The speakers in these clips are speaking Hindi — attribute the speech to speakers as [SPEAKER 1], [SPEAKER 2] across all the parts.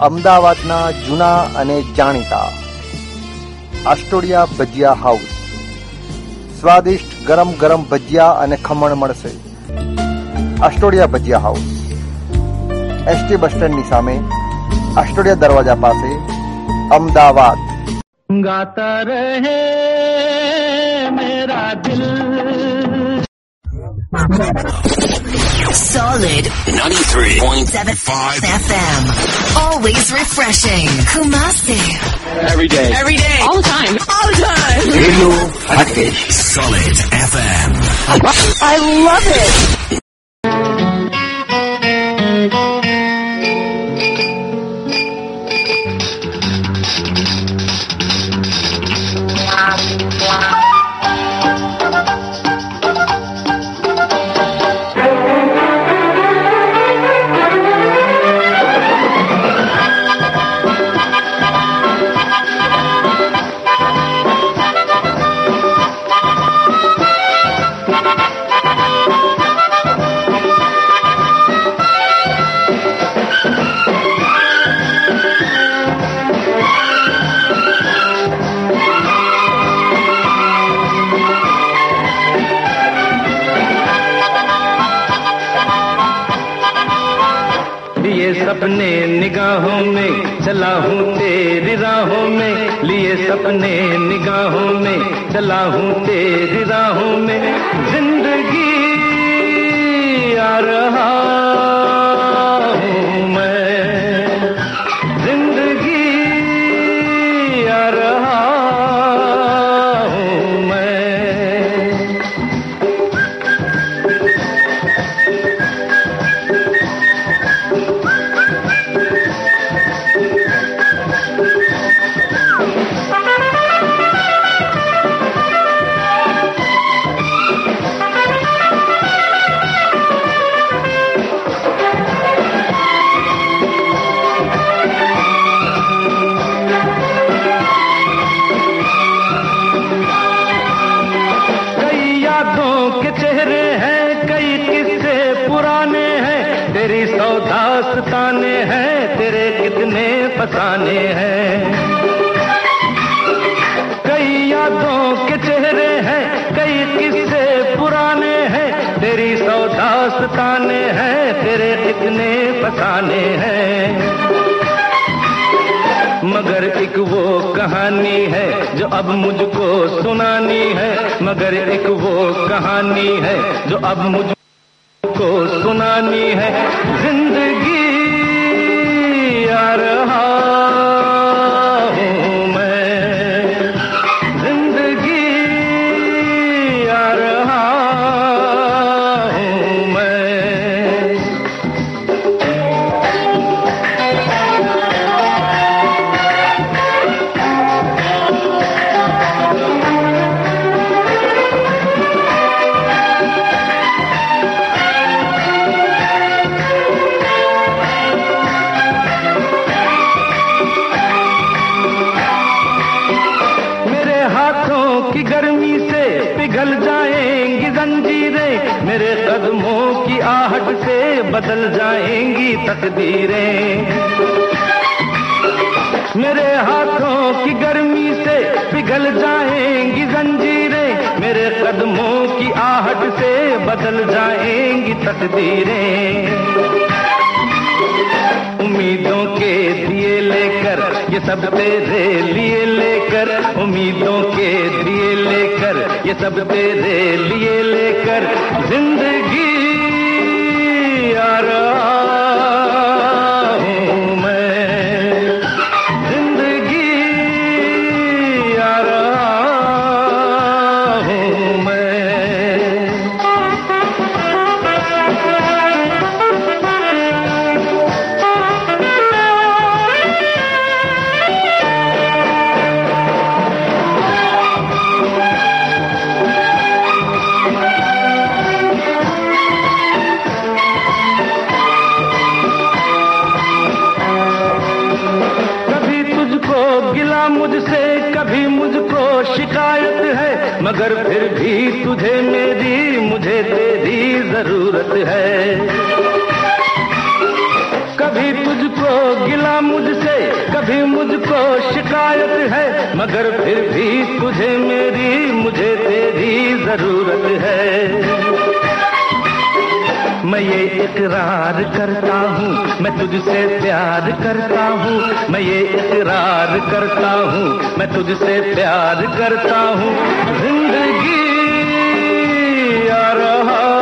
[SPEAKER 1] અમદાવાદના જૂના અને જાણીતા આસ્ટોડિયા ભજીયા હાઉસ. સ્વાદિષ્ટ ગરમ ગરમ ભજીયા અને ખમણ મળશે. Astodia Bhajiya house. ST bus સ્ટેન્ડની સામે આસ્ટોડિયા દરવાજા પાસે અમદાવાદ.
[SPEAKER 2] મેરા દિલ.
[SPEAKER 3] Solid
[SPEAKER 4] 93.75
[SPEAKER 3] FM. Always refreshing. Kumasi.
[SPEAKER 4] every day.
[SPEAKER 3] Every day. All the time. All the time.
[SPEAKER 4] Radio Package. Solid FM.
[SPEAKER 3] I love it.
[SPEAKER 2] निगाहों में चला हूँ तेरी राहों में, लिए सपने निगाहों में चला हूँ तेरी राहों में। फसाने हैं। कई यादों के चेहरे हैं, कई किस्से पुराने हैं। तेरी सौदास्ताने हैं, तेरे इतने फसाने हैं। मगर एक वो कहानी है जो अब मुझको सुनानी है। मगर एक वो कहानी है जो अब मुझको सुनानी है। ज़िंदगी मेरे हाथों की गर्मी से पिघल जाएँगी जंजीरें, मेरे कदमों की आहट से बदल जाएँगी तकदीरें। उम्मीदों के दिए लेकर, ये सब तेरे लिए लेकर, उम्मीदों के दिए लेकर, ये सब तेरे लिए लेकर, ज़िंदगी आ फिर भी तुझे मेरी, मुझे तेरी ज़रूरत है। कभी तुझको गिला मुझसे, कभी मुझको शिकायत है, मगर फिर भी तुझे मेरी, मुझे तेरी ज़रूरत है। मैं ये इकरार करता हूँ, मैं तुझसे प्यार करता हूँ, मैं ये इकरार करता हूँ, मैं तुझसे प्यार करता हूँ। ज़िंदगी आ रहा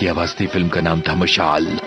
[SPEAKER 5] की आवाज़ थी फ़िल्म का नाम था मशाल।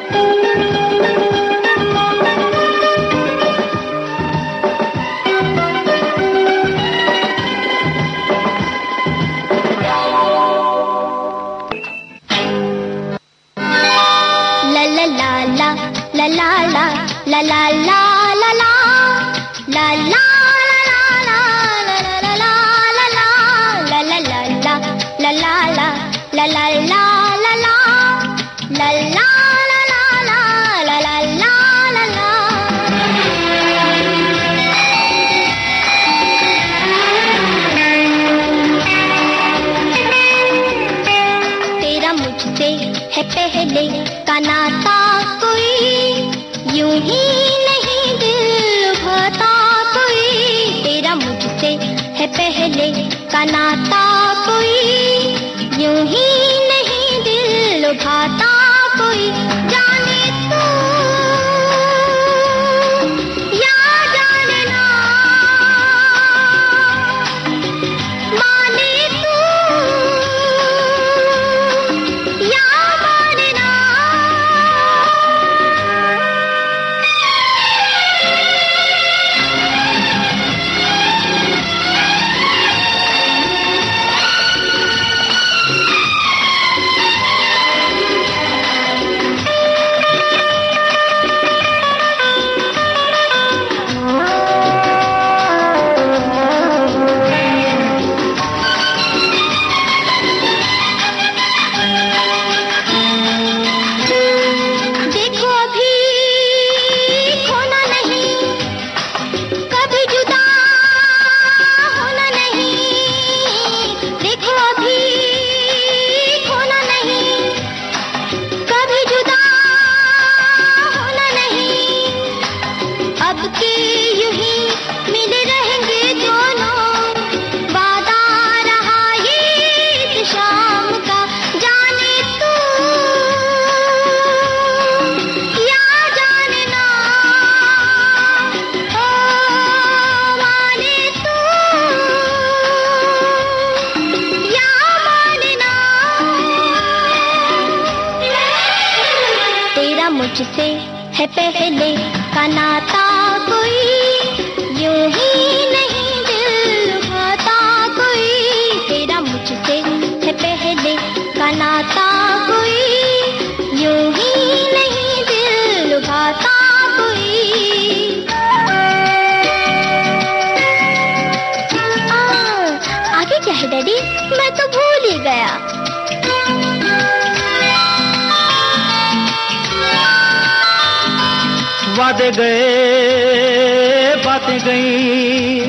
[SPEAKER 5] वादे
[SPEAKER 2] गए, बातें गई,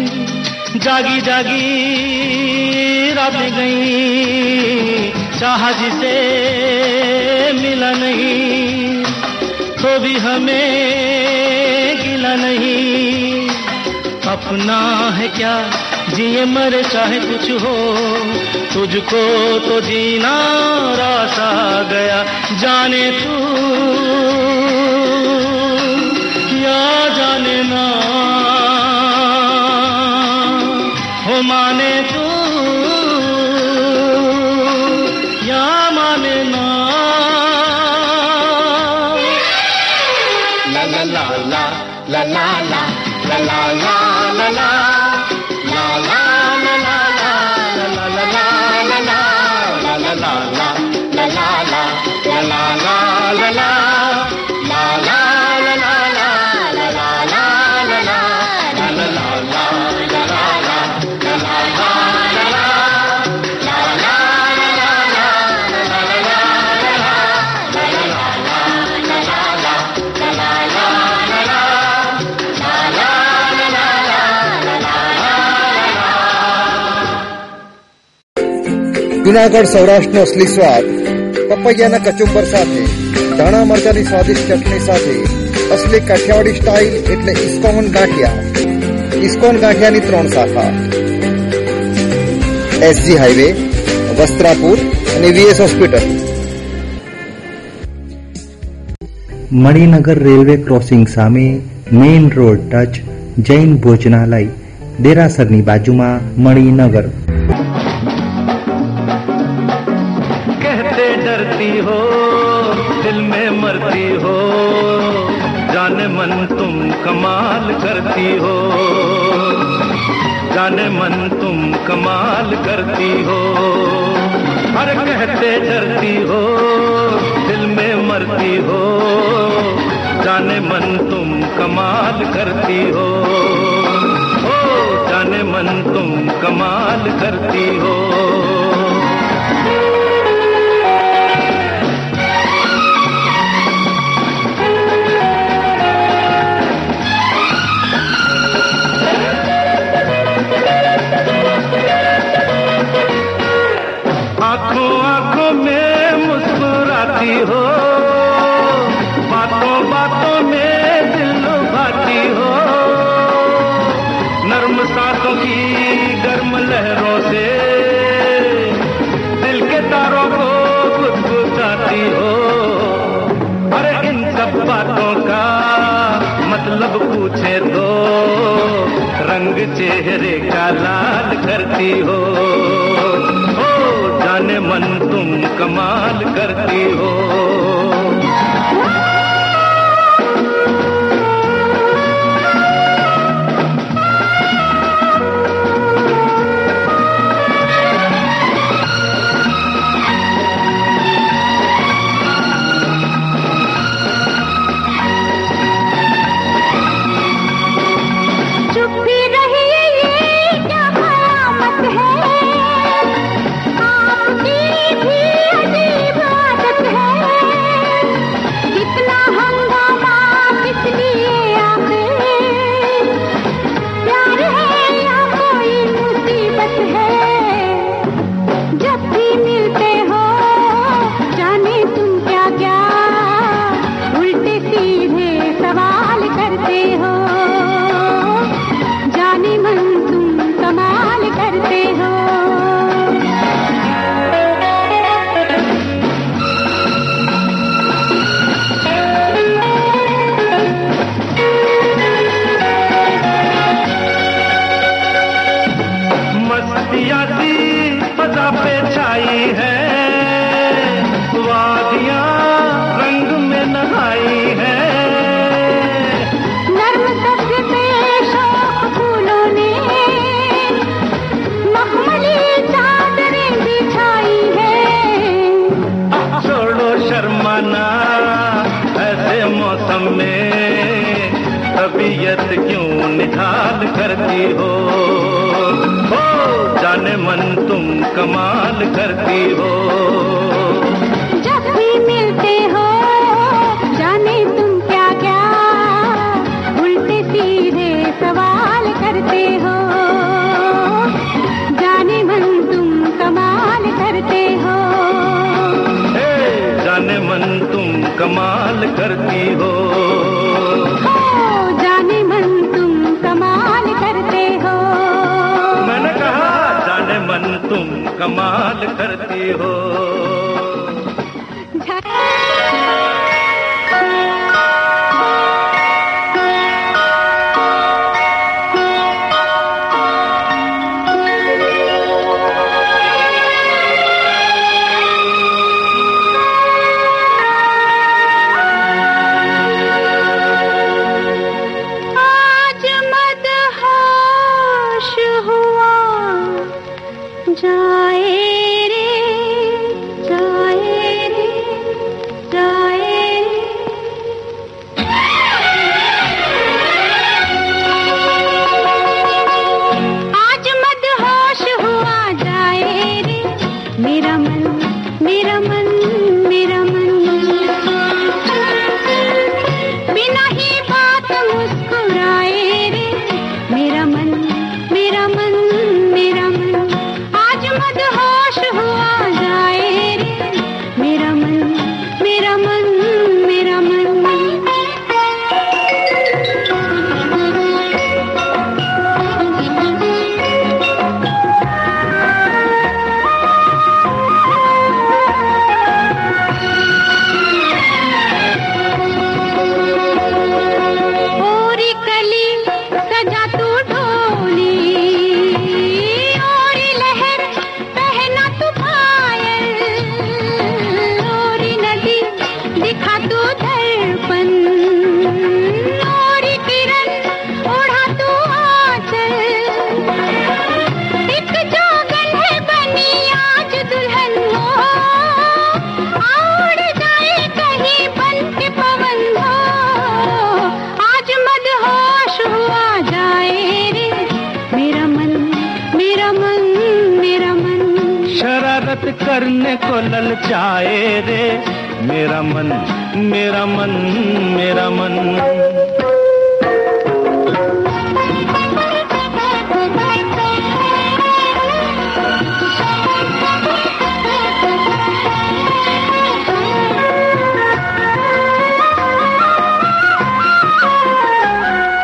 [SPEAKER 2] जागी जागी रातें गई चाह जिसे मिला नहीं तो भी हमें गिला नहीं। अपना है क्या जिए मरे चाहे कुछ हो, तुझको तो जीना रास आ गया, जाने तू। जानना हो माने तू या माने ना
[SPEAKER 5] ला ला ला ला ला ला ला ला ला
[SPEAKER 1] જુનાગઢ સૌરાષ્ટ્રનો અસલી સ્વાદ પપૈયાના કચુંબર સાથે, ધાણા મરચાની સ્વાદિષ્ટ ચટણી સાથે, અસલી કાઠિયાવાડી સ્ટાઇલ એટલે ઇસ્કોન ગાંઠિયા. ઇસ્કોન ગાંઠિયાની ત્રણ શાખા. એસજી હાઈવે વસ્ત્રાપુર અને VS hospital.
[SPEAKER 6] Maninagar railway crossing સામે મેઇન રોડ ટચ જૈન ભોજનાલય, દેરાસરની બાજુમાં મણિનગર.
[SPEAKER 2] जाने मन तुम कमाल करती हो। हर कहते डरती हो, दिल में मरती हो। जाने मन तुम कमाल करती हो। ओ, जाने मन तुम कमाल करती हो। मतलब पूछे तो रंग चेहरे का लाल करती हो। ओ जाने मन तुम कमाल करती हो।
[SPEAKER 5] करती हो। हो
[SPEAKER 2] जाने मन तुम कमाल करती हो।
[SPEAKER 5] जब भी मिलते हो जाने तुम क्या क्या उल्टे सीधे सवाल करते हो। जाने मन तुम कमाल करते हो।
[SPEAKER 2] हे जाने मन तुम कमाल करती हो
[SPEAKER 5] हो। कमाल करती हो।
[SPEAKER 2] आए करने को ललचाए रे। मेरा मन मेरा मन मेरा मन।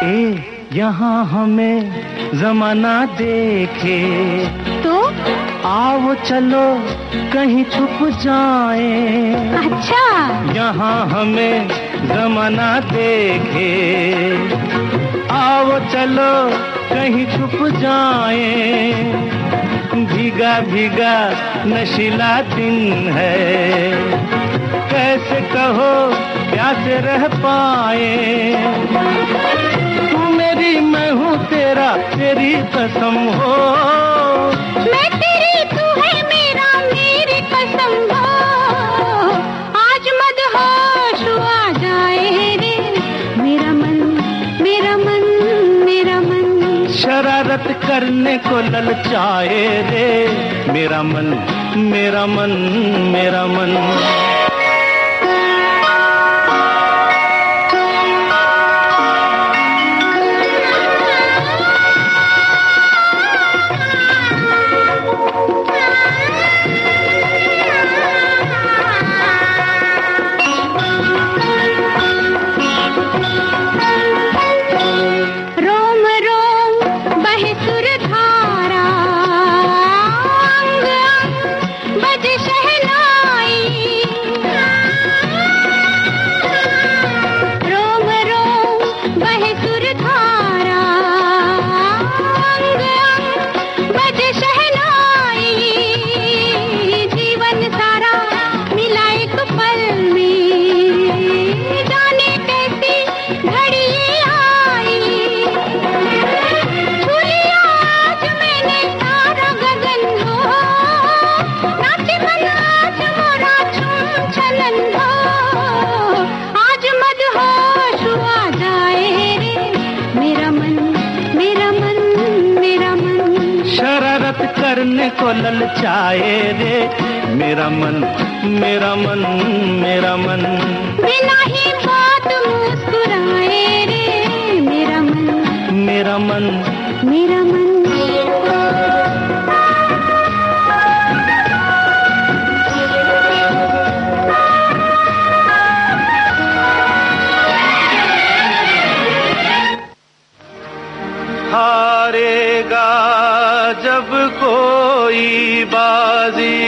[SPEAKER 2] ए यहाँ हमें जमाना देखे।
[SPEAKER 5] तो?
[SPEAKER 2] आओ चलो। कहीं छुप जाए।
[SPEAKER 5] अच्छा।
[SPEAKER 2] यहाँ हमें जमाना देखे। आओ चलो कहीं छुप जाए। भीगा भीगा नशीला दिन है। कैसे कहो प्यासे रह पाए। तू मेरी मैं हूँ तेरा तेरी कसम हो।
[SPEAKER 5] मैं तेरी तू है
[SPEAKER 2] करने को ललचाए रे। मेरा मन मेरा मन मेरा मन। करने को ललचाए रे। मेरा मन मेरा मन मेरा मन।
[SPEAKER 5] बिना ही बात मुस्कुराए रे। मेरा मन
[SPEAKER 2] मेरा मन
[SPEAKER 5] मेरा मन।
[SPEAKER 2] कोई बाजी,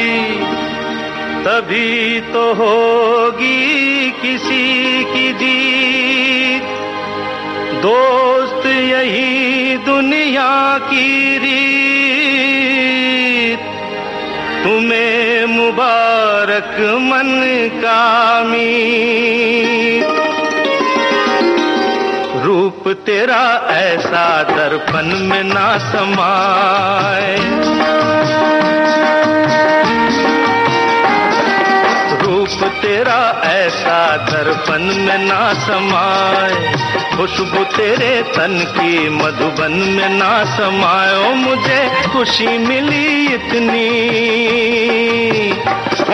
[SPEAKER 2] तभी तो होगी किसी की जीत। दोस्त यही दुनिया की रीत। तुम्हें मुबारक मन कामी रूप तेरा ऐसा दर्पण में ना समाए। रूप तेरा ऐसा दर्पण में ना समाए। खुशबू तेरे तन की मधुबन में ना समाए। ओ, मुझे खुशी मिली इतनी।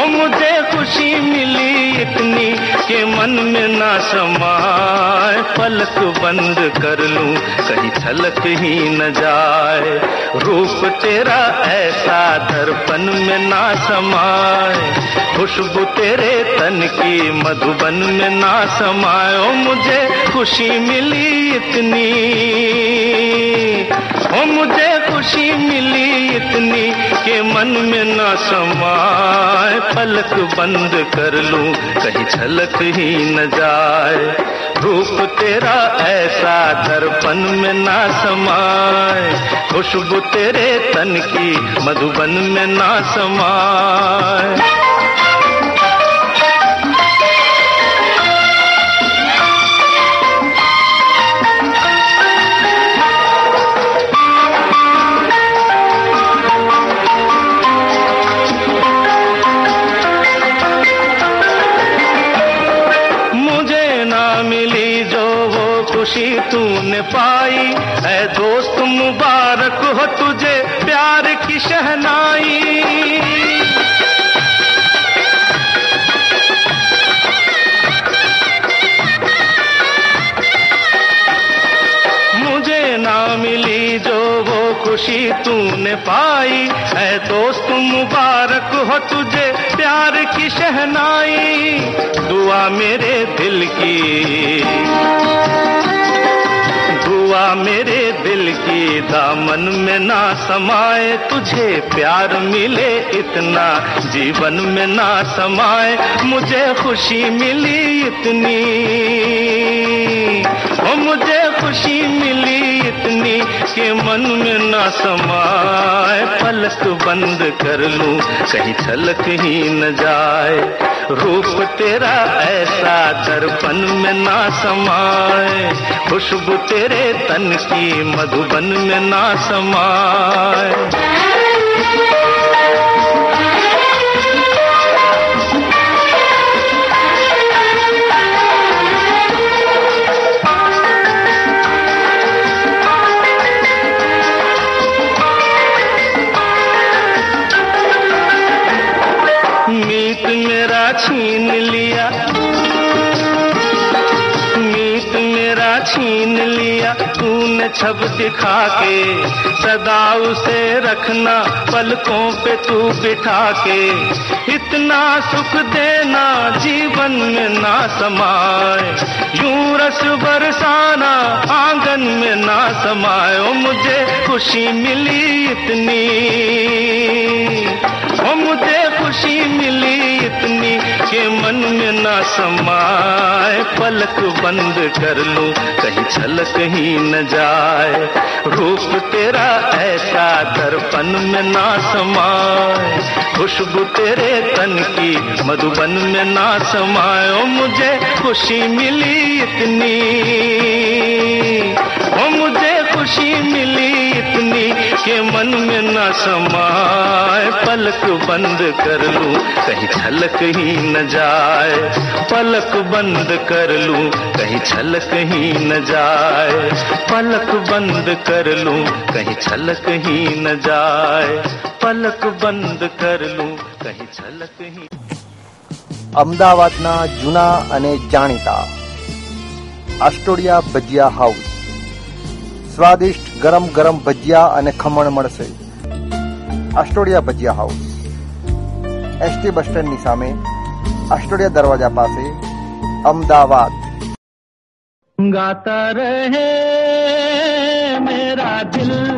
[SPEAKER 2] ओ, मुझे खुशी मिली इतनी के मन में ना समाए। पलक बंद कर लूँ, कहीं छलक ही न जाए। रूप तेरा ऐसा दर्पण में ना समाए। खुशबू तेरे तन की मधुबन में ना समाए। मुझे खुशी मिली इतनी। हो मुझे खुशी मिली इतनी के मन में ना समाए। पलक बंद कर लूँ, कहीं झलक ही न जाए। रूप तेरा ऐसा दर्पण में ना समाए। खुशबू तेरे तन की मधुबन में ना समाए। खुशी तूने पाई। है दोस्त मुबारक हो तुझे, प्यार की शहनाई। खुशी तूने पाई। है दोस्त मुबारक हो तुझे, प्यार की शहनाई। दुआ मेरे दिल की। दुआ मेरे दिल की दामन में ना समाए, तुझे प्यार मिले इतना, जीवन में ना समाए, मुझे खुशी मिली इतनी। ओ मुझे खुशी मिली इतनी कि मन में ना समाए। पलक बंद कर लूँ, कहीं छलक ही न जाए। रूप तेरा ऐसा दर्पण में ना समाए। खुशबू तेरे तन की मधुबन में ना समाए। छीन लिया तूने छब दिखा के। सदा उसे रखना पलकों पे तू बिठा के। इतना सुख देना जीवन में ना समाए। यूँ रस बरसाना आँगन में ना समाए। ओ, मुझे खुशी मिली इतनी। ओ, मुझे कि मन में ना समाए, पलक बंद कर लूँ, कहीं छलक ही न जाए। रूप तेरा ऐसा दर्पण में ना समाए, खुशबू तेरे तन की मधुबन में ना समाए। ओ, मुझे खुशी मिली इतनी, ओ, मुझे खुशी मिली इतनी। कि मन में ना समाए पलक बंद कर लूं कहीं छलक ही न जाए पलक बंद कर लूं कहीं छलक ही न जाए पलक बंद कर लूं कहीं छलक ही न जाए पलक बंद कर लूं कहीं छलक ही
[SPEAKER 1] અમદાવાદના જૂના અને જાણીતા આસ્ટોડિયા ભજીયા હાઉસ સ્વાદિષ્ટ ગરમ ગરમ ભજીયા અને ખમણ મળશે. Astodia Bhajiya house. ST bus સ્ટેન્ડની સામે આસ્ટોડિયા દરવાજા પાસે અમદાવાદ.
[SPEAKER 2] ગાતા રહે, મેરા દિલ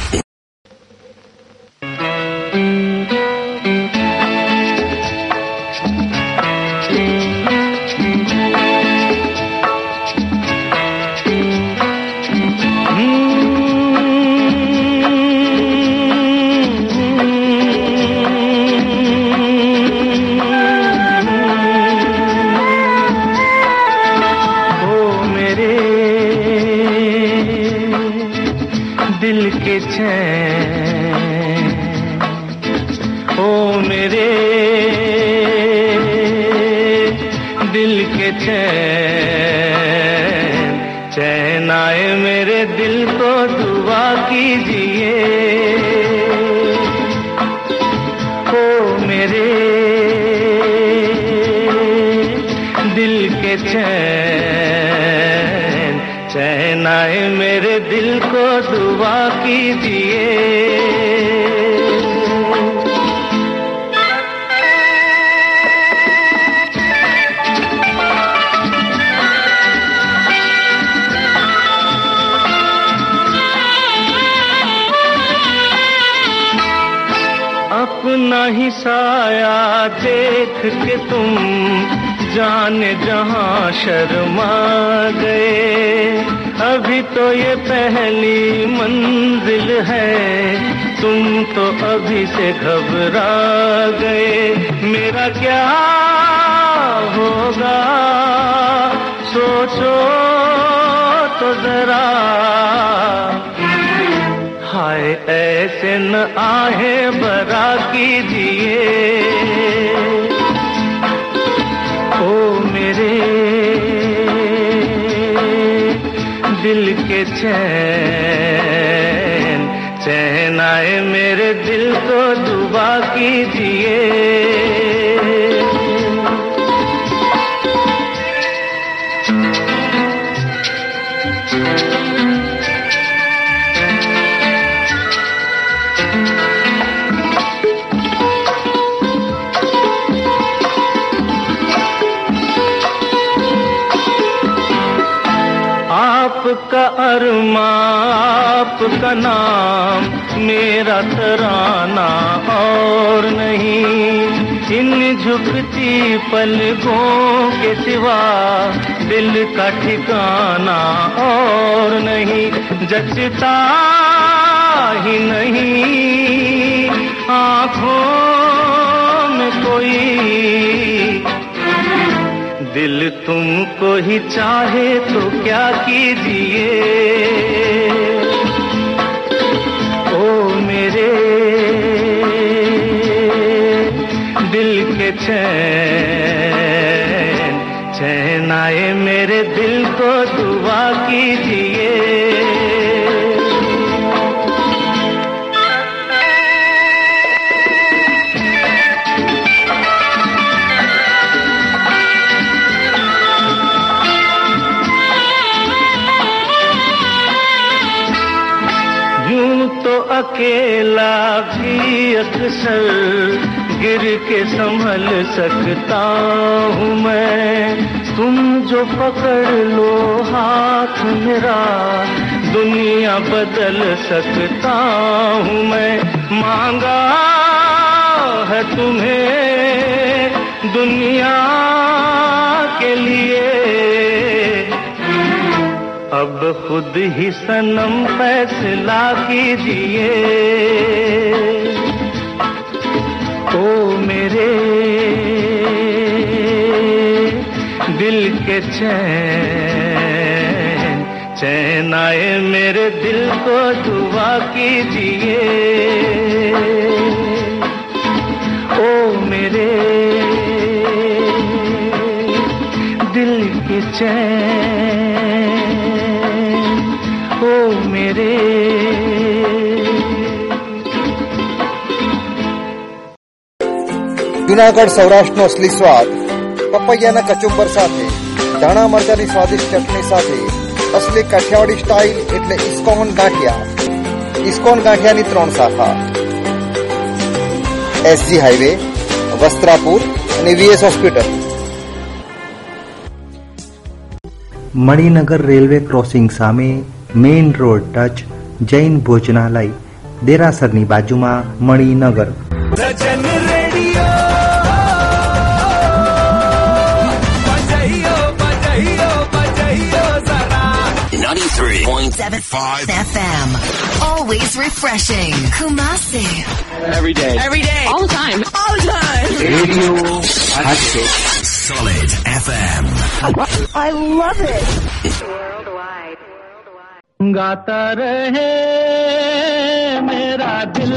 [SPEAKER 2] ऐसे न आहे बरा कीजिए। ओ मेरे, दिल के चैन चैन आए मेरे दिल को दुबा कीजिए। आपका नाम मेरा तराना और नहीं। इन झुकती पलकों के सिवा दिल का ठिकाना और नहीं। जचता ही नहीं आँखों में कोई। दिल तुमको ही चाहे तो क्या कीजिए? चैन चैन आए मेरे दिल को दुआ कीजिए। तो अकेला भी अक्सर गिर के संभल सकता हूँ मैं। तुम जो पकड़ लो हाथ मेरा, दुनिया बदल सकता हूँ मैं। मांगा है तुम्हें दुनिया के लिए। अब खुद ही सनम फैसला कीजिए। ओ मेरे। दिल के चैन चैन आए मेरे दिल को, दुआ कीजिए। ओ मेरे। दिल के चैन, ओ मेरे।
[SPEAKER 1] જુનાગઢ સૌરાષ્ટ્રનો અસલી સ્વાદ પપૈયાના કચુંબર સાથે ધાણા મરચાની સ્વાદિષ્ટ ચટણી સાથે અસલી કાઠિયાવાડી સ્ટાઇલ એટલે ઇસ્કોન ગાંઠિયા. ઇસ્કોન ગાંઠિયાની ત્રણ શાખા. એસજી હાઈવે વસ્ત્રાપુર અને VS hospital
[SPEAKER 6] Maninagar railway crossing સામે મેઇન રોડ ટચ જૈન ભોજનાલય દેરાસરની બાજુમાં Maninagar.
[SPEAKER 4] 93.5
[SPEAKER 3] FM. Always refreshing. Kumasi.
[SPEAKER 4] every day.
[SPEAKER 3] Every day. All the time. All the time.
[SPEAKER 4] Radio Solid FM.
[SPEAKER 3] I love it.
[SPEAKER 2] गाता रहे मेरा दिल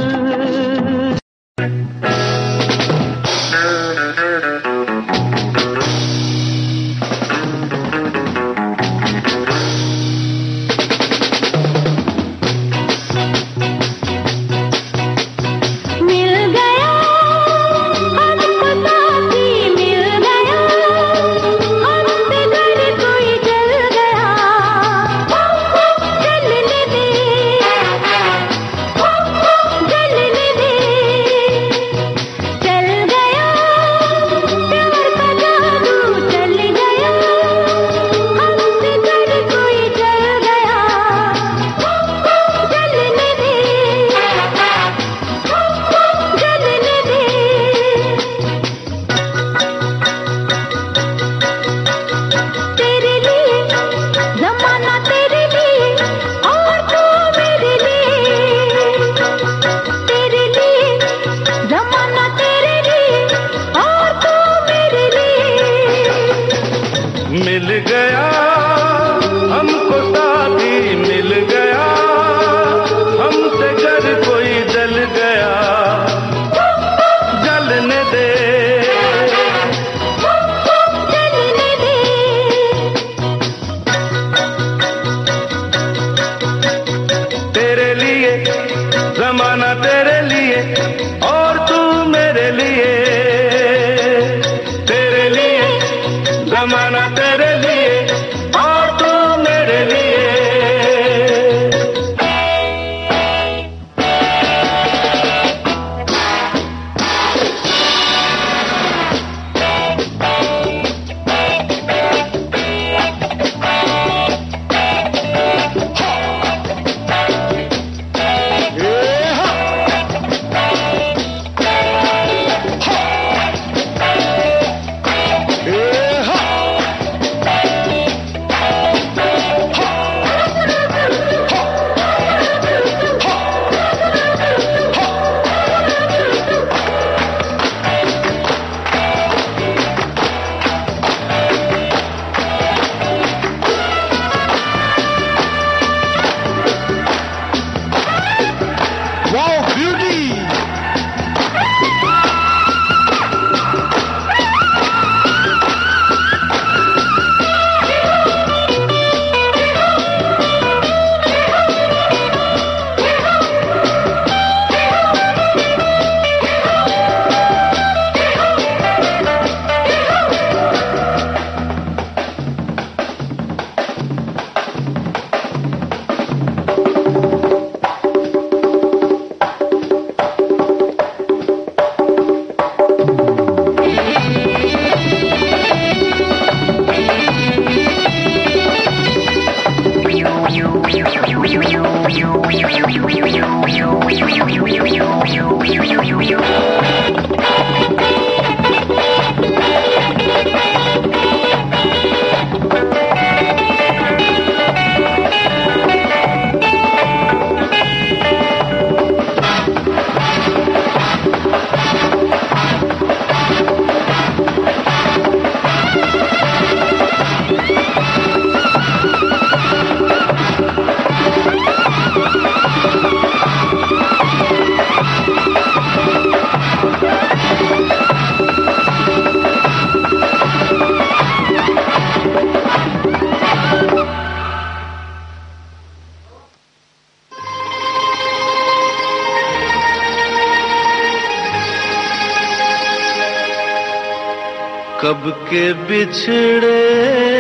[SPEAKER 2] के बिछड़े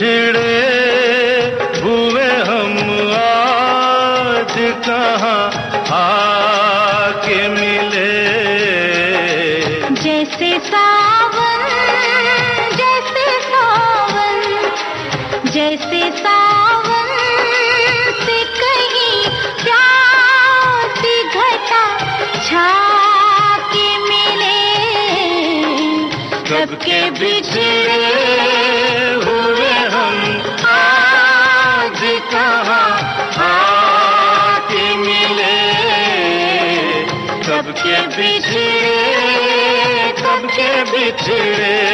[SPEAKER 2] बिछड़ ছেড়ে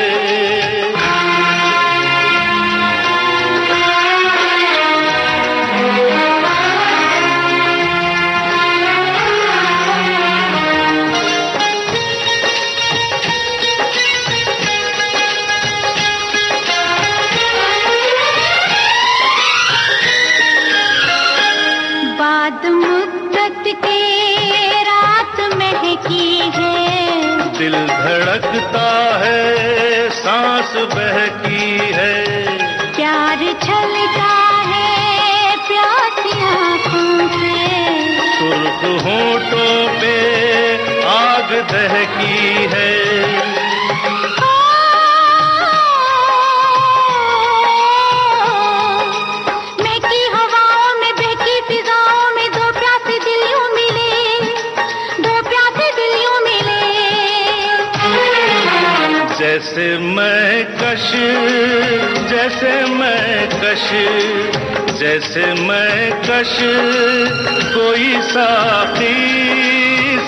[SPEAKER 2] सांस बहकी है।
[SPEAKER 5] प्यार छलता है प्यासी आँखों से।
[SPEAKER 2] सुर्ख होठों पे आग दहकी है।
[SPEAKER 5] मैं
[SPEAKER 2] कश, जैसे मैं कश, जैसे मैं कश, कोई साथी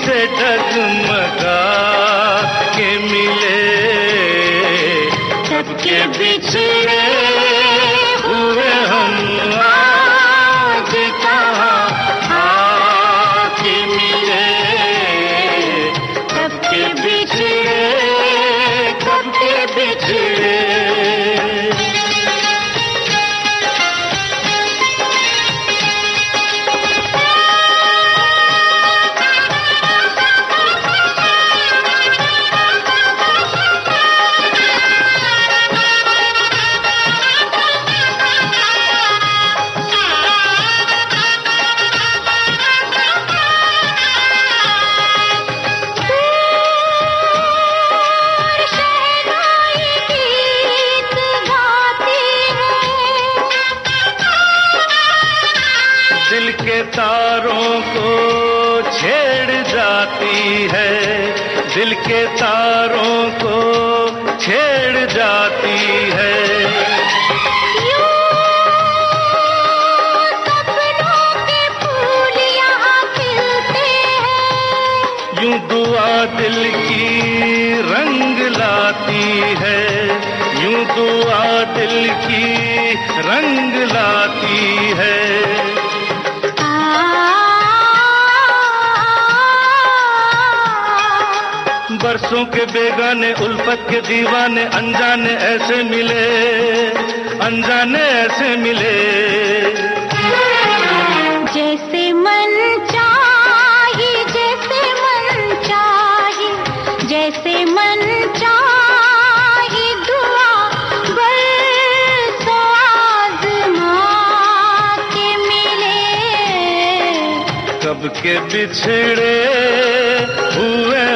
[SPEAKER 2] से डगमगा के मिले। सबके बिछड़े अनजाने ऐसे मिले।
[SPEAKER 5] जैसे मन चाहे जैसे मन चाहे जैसे मन चाहे दुआ बस के मिले।
[SPEAKER 2] कब के बिछड़े हुए